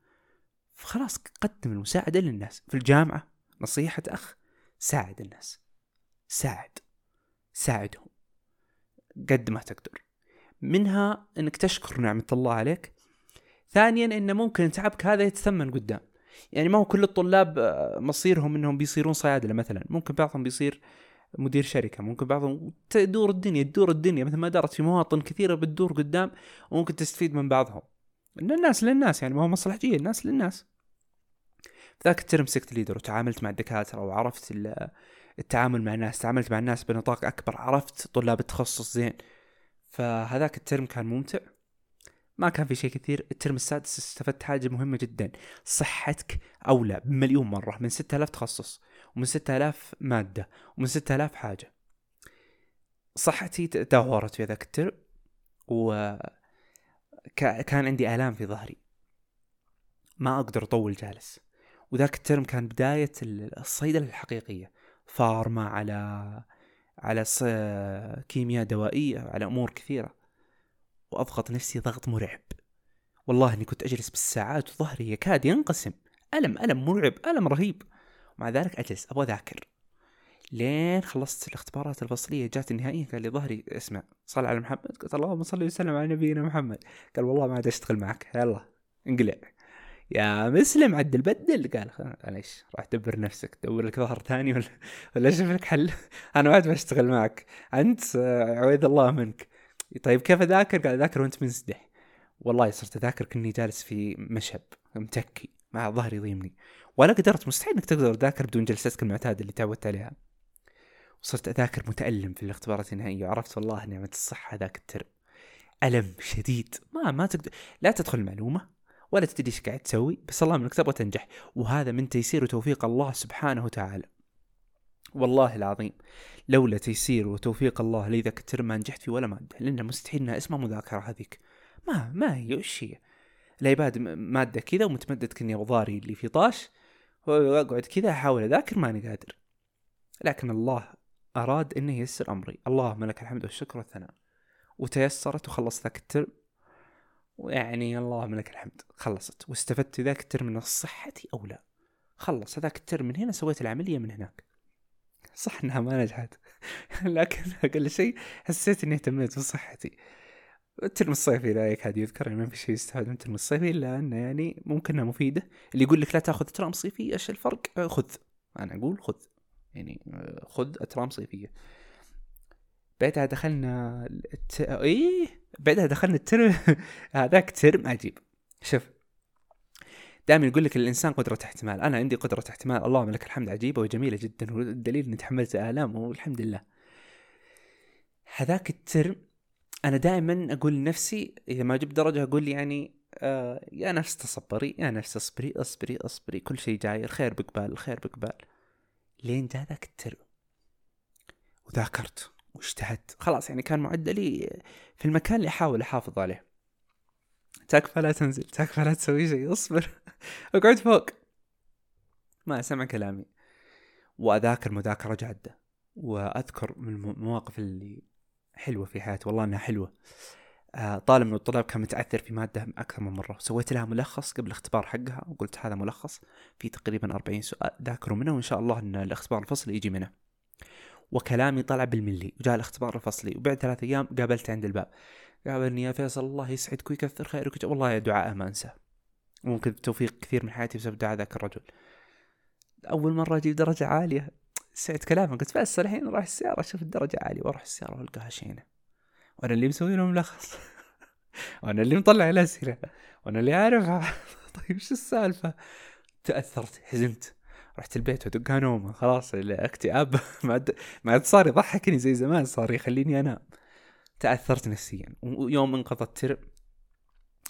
فخلاص قدم المساعدة للناس. في الجامعة نصيحة أخ ساعد الناس. ساعد. ساعدهم. قد ما تقدر. منها إنك تشكر نعمة الله عليك. ثانيا ان ممكن تعبك هذا يتثمن قدام. يعني ما هو كل الطلاب آه، مصيرهم إنهم بيصيرون صيادلة مثلا. ممكن بعضهم بيصير مدير شركة ممكن بعضهم تدور الدنيا تدور الدنيا. مثل ما دارت في مواطن كثيرة بتدور قدام وممكن تستفيد من بعضهم. ان الناس للناس يعني ما هو مصلحجيه الناس للناس. ذاك الترم مسكت leader وتعاملت مع الدكاترة وعرفت التعامل مع الناس تعاملت مع الناس بنطاق أكبر عرفت طلاب التخصص زين. فهذاك الترم كان ممتع. ما كان في شيء كثير. الترم السادس استفدت حاجة مهمة جدا. صحتك أولى بمليون مرة من 6000 تخصص ومن 6000 مادة ومن 6000 حاجة. صحتي تدهورت في ذاك الترم و كان عندي آلام في ظهري. ما أقدر أطول جالس. وذاك الترم كان بداية الصيدلة الحقيقية. فارما على على كيمياء دوائية على أمور كثيرة. وأضغط نفسي ضغط مرعب. والله إني كنت أجلس بالساعات وظهري يكاد ينقسم. ألم ألم مرعب ألم رهيب. ومع ذلك أجلس أبغى أذاكر. لين خلصت الاختبارات الفصلية جات النهائية قال لي ظهري اسمع صل على محمد. قلت اللهم صل وسلم على نبينا محمد. قال والله ما عاد أشتغل معك. يلا انقلع. يا مسلم عدل بدل. قال معليش راح دبر نفسك دور لك ظهر ثاني ولا ولا أشوف لك حل؟ أنا ما بشتغل معك. أنت عويذ الله منك. طيب كيف أذاكر؟ قال أذاكر وأنت منسدح والله صرت أذاكر كني جالس في مشهب متكي مع ظهري يضيمني. ولا قدرت مستحيل إنك تقدر تذاكر بدون جلستك المعتاده اللي تعودت عليها. وصرت أذاكر متألم في الاختبارات النهائية. وعرفت والله نعمة الصحة ذاك الترم. ألم شديد. ما ما تقدر لا تدخل المعلومة. ولا تدري إيش قاعد تسوي بس الله انك تبغى تنجح. وهذا من تيسير وتوفيق الله سبحانه وتعالى. والله العظيم لولا تيسير وتوفيق الله لي ذاك الترم ما نجحت في ولا مادة لأن مستحيل إنها اسمها مذاكرة هذيك. ما ما هي وش هي؟ العباد مادة كذا ومتمدد كني أوضاري اللي في طاش وأقعد كذا أحاول أذاكر ماني قادر. لكن الله أراد إنه ييسر أمري. اللهم لك الحمد والشكر والثناء. وتيسرت وخلصت ذاك الترم. ويعني اللهم لك الحمد. خلصت. واستفدت ذاك الترم من صحتي أو لا؟ خلص. هذاك الترم من هنا سويت العملية من هناك. صح انها ما نجحت. لكن أقل شيء حسيت إني اهتميت بصحتي. الترم الصيفي لا يكاد يذكر يعني ما في شيء يستفاد من الترم الصيفي إلا أنه يعني ممكن انها مفيدة. اللي يقول لك لا تأخذ ترم صيفي إيش الفرق؟ خذ. أنا أقول خذ. يعني خذ أترام صيفية. بعدها دخلنا الت... إيه! بعدها دخلنا الترم. هذاك ترم عجيب. شوف دائما يقول لك الإنسان قدرة احتمال. أنا عندي قدرة احتمال. اللهم لك الحمد عجيبة وجميلة جدا. والدليل إني تحملت آلام والحمد لله. هذاك الترم أنا دائما أقول لنفسي إذا ما جبت درجة أقول يعني آه يا نفس تصبري يا نفس اصبري اصبري اصبري. كل شيء جاي الخير بقبال الخير بقبال. لين جاء ذاك الترم. وذاكرت. واجتهدت. خلاص يعني كان معدلي في المكان اللي أحاول أحافظ عليه. تكفى لا تنزل تكفى لا تسوي شيء اصبر. أقعد فوق. ما سمع كلامي. وأذاكر مذاكرة جادة. وأذكر من المواقف اللي حلوة في حياتي. والله إنها حلوة. آه، طالب من الطلاب كان متعثر في مادة أكثر من مرة. سويت لها ملخص قبل الاختبار حقها وقلت هذا ملخص. في تقريبا 40 سؤال ذاكروا منه وإن شاء الله إن الاختبار الفصلي يجي منه. وكلامي طلع بالملي وجاء الاختبار الفصلي وبعد ثلاث أيام قابلته عند الباب. قابلني يا فيصل الله يسعدك ويكثر خيرك. والله يا ما انساه ممكن بتوفيق كثير من حياتي بسبب دعاء ذاك الرجل. أول مرة أجيب درجة عالية. سمعت كلامه قلت بس الحين راح السيارة. أشوف الدرجة عالية وأروح السيارة وألقاها شينة. وأنا اللي مسوي له ملخص وأنا اللي مطلع الأسئلة. وأنا اللي عارفها طيب شو السالفة؟ تأثرت حزنت. رحت البيت ودقها نومه خلاص الاكتئاب ما عاد ما عاد صار يضحكني زي زمان صار يخليني أنام. تأثرت نفسيا. ويوم انقضى الترم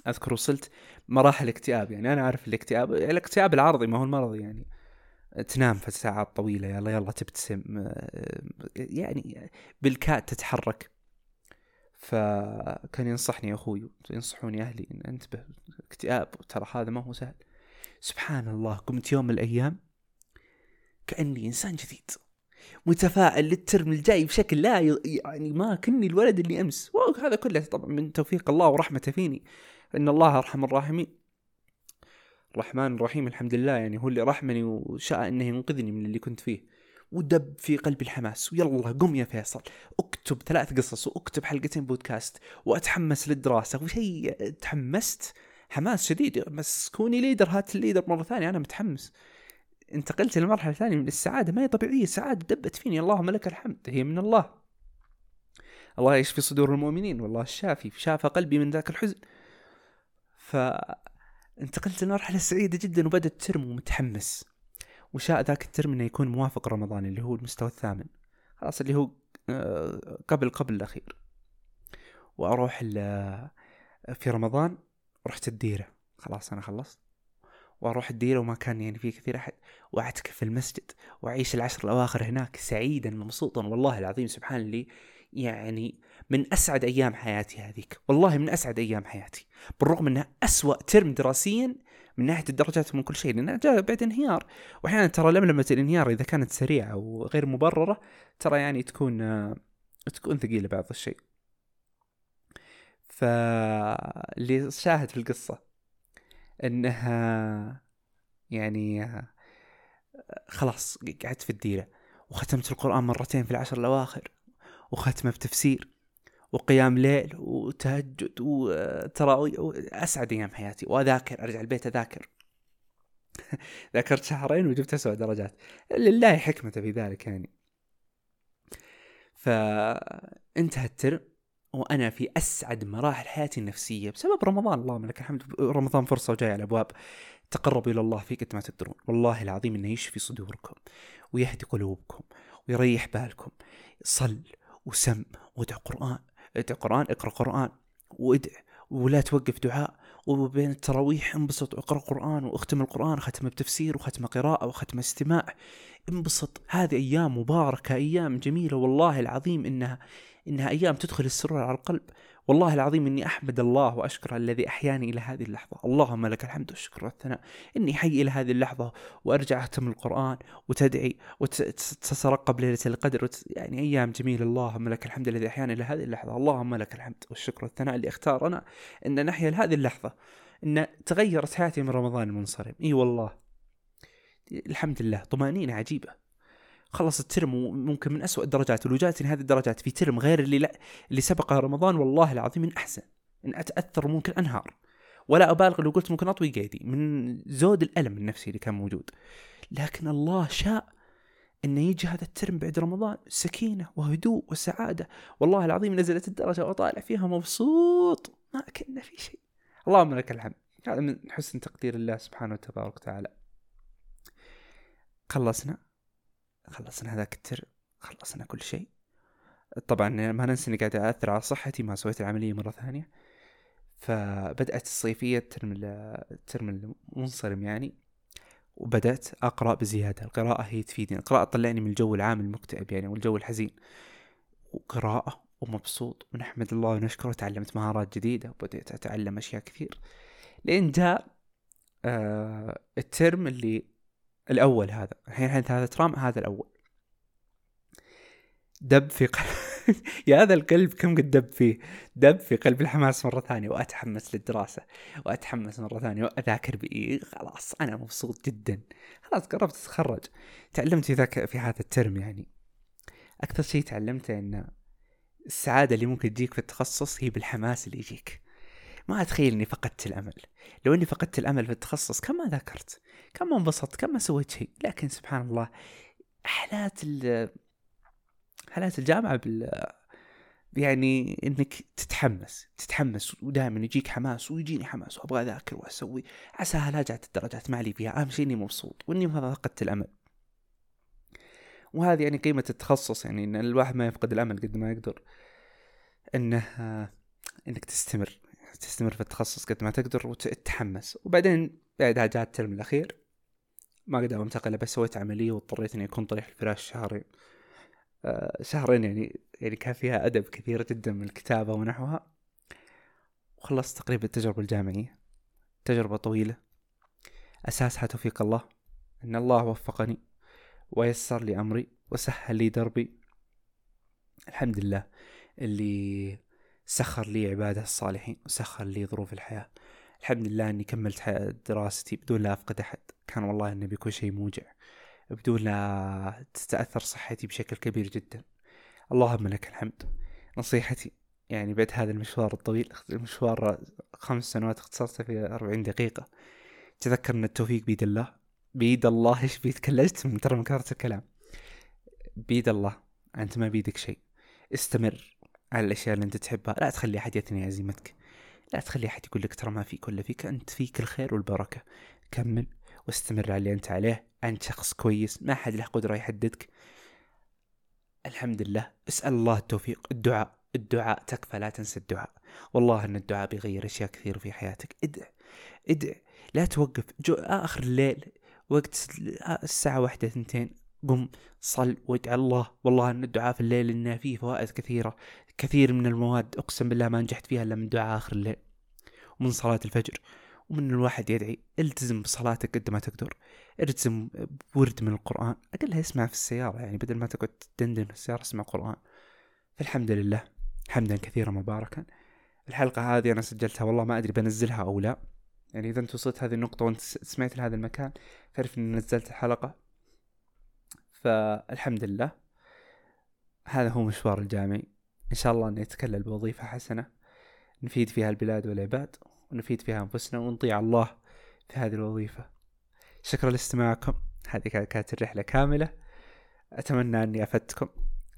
أذكر وصلت مراحل اكتئاب يعني أنا عارف الاكتئاب الاكتئاب العرضي ما هو المرضي يعني. تنام في ساعات طويلة يلا يلا تبتسم يعني بالكاد تتحرك. فكان ينصحني أخوي ينصحوني أهلي إن أنتبه اكتئاب ترى هذا ما هو سهل. سبحان الله قمت يوم من الأيام كأني إنسان جديد. متفائل للترم الجاي بشكل لا يعني ما كني الولد اللي أمس. وهذا كله طبعا من توفيق الله ورحمته فيني. إن الله أرحم الراحمين. الرحمن الرحيم الحمد لله يعني هو اللي رحمني وشاء إنه ينقذني من اللي كنت فيه. ودب في قلبي الحماس. ويلا قم يا فيصل. اكتب ثلاث قصص واكتب حلقتين بودكاست وأتحمس للدراسة. وشيء تحمست. حماس شديد. بس كوني leader. هات ال leader مرة ثانية أنا متحمس. انتقلت لمرحلة ثانية من السعادة. ما هي طبيعية السعادة دبت فيني. اللهم لك الحمد. هي من الله. الله يشفي صدور المؤمنين؟ والله الشافي. شاف قلبي من ذاك الحزن. فانتقلت لمرحلة سعيدة جدا وبدأت الترم ومتحمس. وشاء ذاك الترم إنه يكون موافق رمضان اللي هو المستوى الثامن. خلاص اللي هو آه، قبل قبل الأخير. وأروح في رمضان رحت الديرة. خلاص أنا خلصت. وأروح الديره وما كان يعني في كثير أحد وأعتكف في المسجد وأعيش العشر الأواخر هناك سعيدا مبسوطا. والله العظيم سبحان اللي يعني من أسعد أيام حياتي هذيك. والله من أسعد أيام حياتي. بالرغم أنها أسوأ ترم دراسيا من ناحية الدرجات ومن كل شيء لأنها جاء بعد انهيار. واحيانا ترى لملمة الانهيار إذا كانت سريعة وغير مبررة ترى يعني تكون تكون ثقيلة بعض الشيء. فاللي شاهد في القصة. إنها يعني خلاص قعدت في الديره وختمت القرآن مرتين في العشر الأواخر. وختمة بتفسير. وقيام ليل. وتهجد. وتراويح. اسعد أيام حياتي. وأذاكر. أرجع البيت أذاكر. ذاكرت شهرين وجبت اسوء درجات. لله حكمته في ذلك يعني. فانتهى الترم. وأنا في أسعد مراحل حياتي النفسية بسبب رمضان. اللهم لك الحمد. رمضان فرصة وجاي على الابواب تقربوا إلى الله في قد ما تقدرون. والله العظيم إنه يشفي صدوركم ويهدي قلوبكم ويريح بالكم. صل وسم وادع قرآن. ادع قرآن اقرأ قرآن وادع ولا توقف دعاء. وبين التراويح انبسط واقرأ قرآن واختم القرآن. ختم بتفسير وختم قراءة وختم استماع. انبسط. هذه أيام مباركة أيام جميلة. والله العظيم إنها إنها أيام تدخل السرور على القلب. والله العظيم إني أحمد الله وأشكر الذي أحياني إلى هذه اللحظة. اللهم لك الحمد والشكر والثناء. إني حي إلى هذه اللحظة وأرجع أختم القرآن وتدعي وتترقب ليلة القدر. وت... يعني أيام جميلة. اللهم لك الحمد الذي أحياني إلى هذه اللحظة. اللهم لك الحمد والشكر والثناء. اللي اختارنا إن نحيا لهذه اللحظة. إن تغيرت حياتي من رمضان المنصرم. إي والله. الحمد لله. طمأنينة عجيبة. خلص الترم وممكن من أسوأ الدرجات ولو جاتني هذه الدرجات في ترم غير اللي لا اللي سبق رمضان والله العظيم من أحسن. إن أتأثر ممكن أنهار. ولا أبالغ لو قلت ممكن أطوي قيدي من زود الألم النفسي اللي كان موجود. لكن الله شاء إنه يجي هذا الترم بعد رمضان سكينة وهدوء وسعادة. والله العظيم نزلت الدرجة واطالع فيها مبسوط ما كنا في شيء. اللهم لك الحمد. هذا من حسن تقدير الله سبحانه وتبارك وتعالى. خلصنا. خلصنا هذاك الترم خلصنا كل شيء. طبعا ما ننسى إني قاعد اثر على صحتي ما سويت العملية مرة ثانية. فبدأت الصيفية الترم الترم المنصرم يعني وبدأت أقرأ بزيادة. القراءة هي تفيدني. القراءة تطلعني من الجو العام المكتئب يعني والجو الحزين. وقراءة ومبسوط. ونحمد الله ونشكره. تعلمت مهارات جديدة وبدأت أتعلم أشياء كثير. لين جاء آه الترم اللي الأول هذا. الحين هذا ترم هذا الأول. دب في قلب يا هذا القلب كم قد دب فيه؟ دب في قلب الحماس مرة ثانية وأتحمس للدراسة وأتحمس مرة ثانية وأذاكر بإيه خلاص أنا مبسوط جدا. خلاص قربت أتخرج. تعلمت في ذاك في هذا الترم يعني. أكثر شيء تعلمته أن السعادة اللي ممكن تجيك في التخصص هي بالحماس اللي يجيك. ما أتخيل إني فقدت الأمل. لو إني فقدت الأمل في التخصص كم ما ذاكرت كم ما انبسطت كم ما سويت شيء. لكن سبحان الله حالات ال حالات الجامعة بال يعني إنك تتحمس تتحمس ودائما يجيك حماس ويجيني حماس وأبغى أذاكر وأسوي. عساها لا جات الدرجات ما علي فيها. أهم شيء إني مبسوط وإني ما فقدت الأمل. وهذه يعني قيمة التخصص يعني إن الواحد ما يفقد الأمل قد ما يقدر إنه إنك تستمر. تستمر في التخصص قد ما تقدر وتتحمس. وبعدين بعدها جاء الترم الأخير. ما قدرت أنتقل بس سويت عملية واضطريت إني أكون طريح الفراش شهرين. آه شهرين يعني يعني كان فيها أدب كثير جدا من الكتابة ونحوها. وخلصت تقريبا التجربة الجامعية. تجربة طويلة. أساسها توفيق الله. أن الله وفقني. ويسر لي أمري. وسهل لي دربي. الحمد لله. اللي سخر لي عباده الصالحين وسخر لي ظروف الحياة. الحمد لله أني كملت دراستي بدون لا أفقد أحد. كان والله أنه بيكون شيء موجع بدون لا تتأثر صحتي بشكل كبير جدا. اللهم لك الحمد. نصيحتي يعني بعد هذا المشوار الطويل المشوار خمس سنوات اختصرته في أربعين دقيقة. تذكر أن التوفيق بيد الله. بيد الله إيش بيتكلمت من ترى من كثرة الكلام. بيد الله أنت ما بيدك شيء. استمر. على الأشياء اللي أنت تحبها. لا تخلي أحد يثني عزيمتك. لا تخلي أحد يقول لك ترى ما فيك ولا فيك. أنت فيك الخير والبركة. كمل واستمر على اللي أنت عليه. أنت شخص كويس. ما حد له قدرة يحددك. الحمد لله. اسأل الله التوفيق. الدعاء. الدعاء تكفى. لا تنسى الدعاء. والله إن الدعاء بيغير أشياء كثير في حياتك. ادع. ادع. لا توقف. جو. آخر الليل. وقت الساعة واحدة ثنتين. قم. صل. وادع الله. والله إن الدعاء في الليل إنه فيه فوائد كثيرة. كثير من المواد أقسم بالله ما نجحت فيها إلا من دعاء آخر الليل ومن صلاة الفجر ومن الواحد يدعي التزم بصلاتك قد ما تقدر التزم بورد من القرآن أقلها اسمع في السيارة يعني بدل ما تقعد تدندن في السيارة اسمع قرآن. فالحمد لله حمدا كثيرا مباركا. الحلقة هذه أنا سجلتها والله ما أدري بنزلها أو لا. يعني إذا أنت وصلت هذه النقطة وأنت سمعت لهذا المكان تعرف إني نزلت الحلقة. فالحمد لله. هذا هو مشوار الجامعي. إن شاء الله أن يتكلل بوظيفة حسنة. نفيد فيها البلاد والعباد ونفيد فيها أنفسنا ونطيع الله في هذه الوظيفة. شكرا لاستماعكم. هذه كانت الرحلة كاملة. أتمنى أني أفدتكم.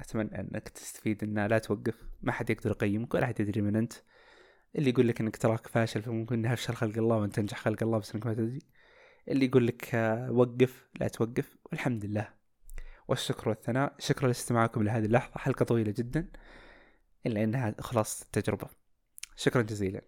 أتمنى أنك تستفيد أنها لا توقف. ما حد يقدر يقيمك ولا حد يدري من أنت. اللي يقول لك أنك تراك فاشل فممكن أنها أفشل خلق الله وأنت تنجح خلق الله بس أنك ما تدري. اللي يقول لك آه، وقف لا توقف والحمد لله. والشكر والثناء. شكرا لاستماعكم لهذه اللحظة. حلقة طويلة جدا. إلا أنها خلاص التجربة شكرا جزيلا.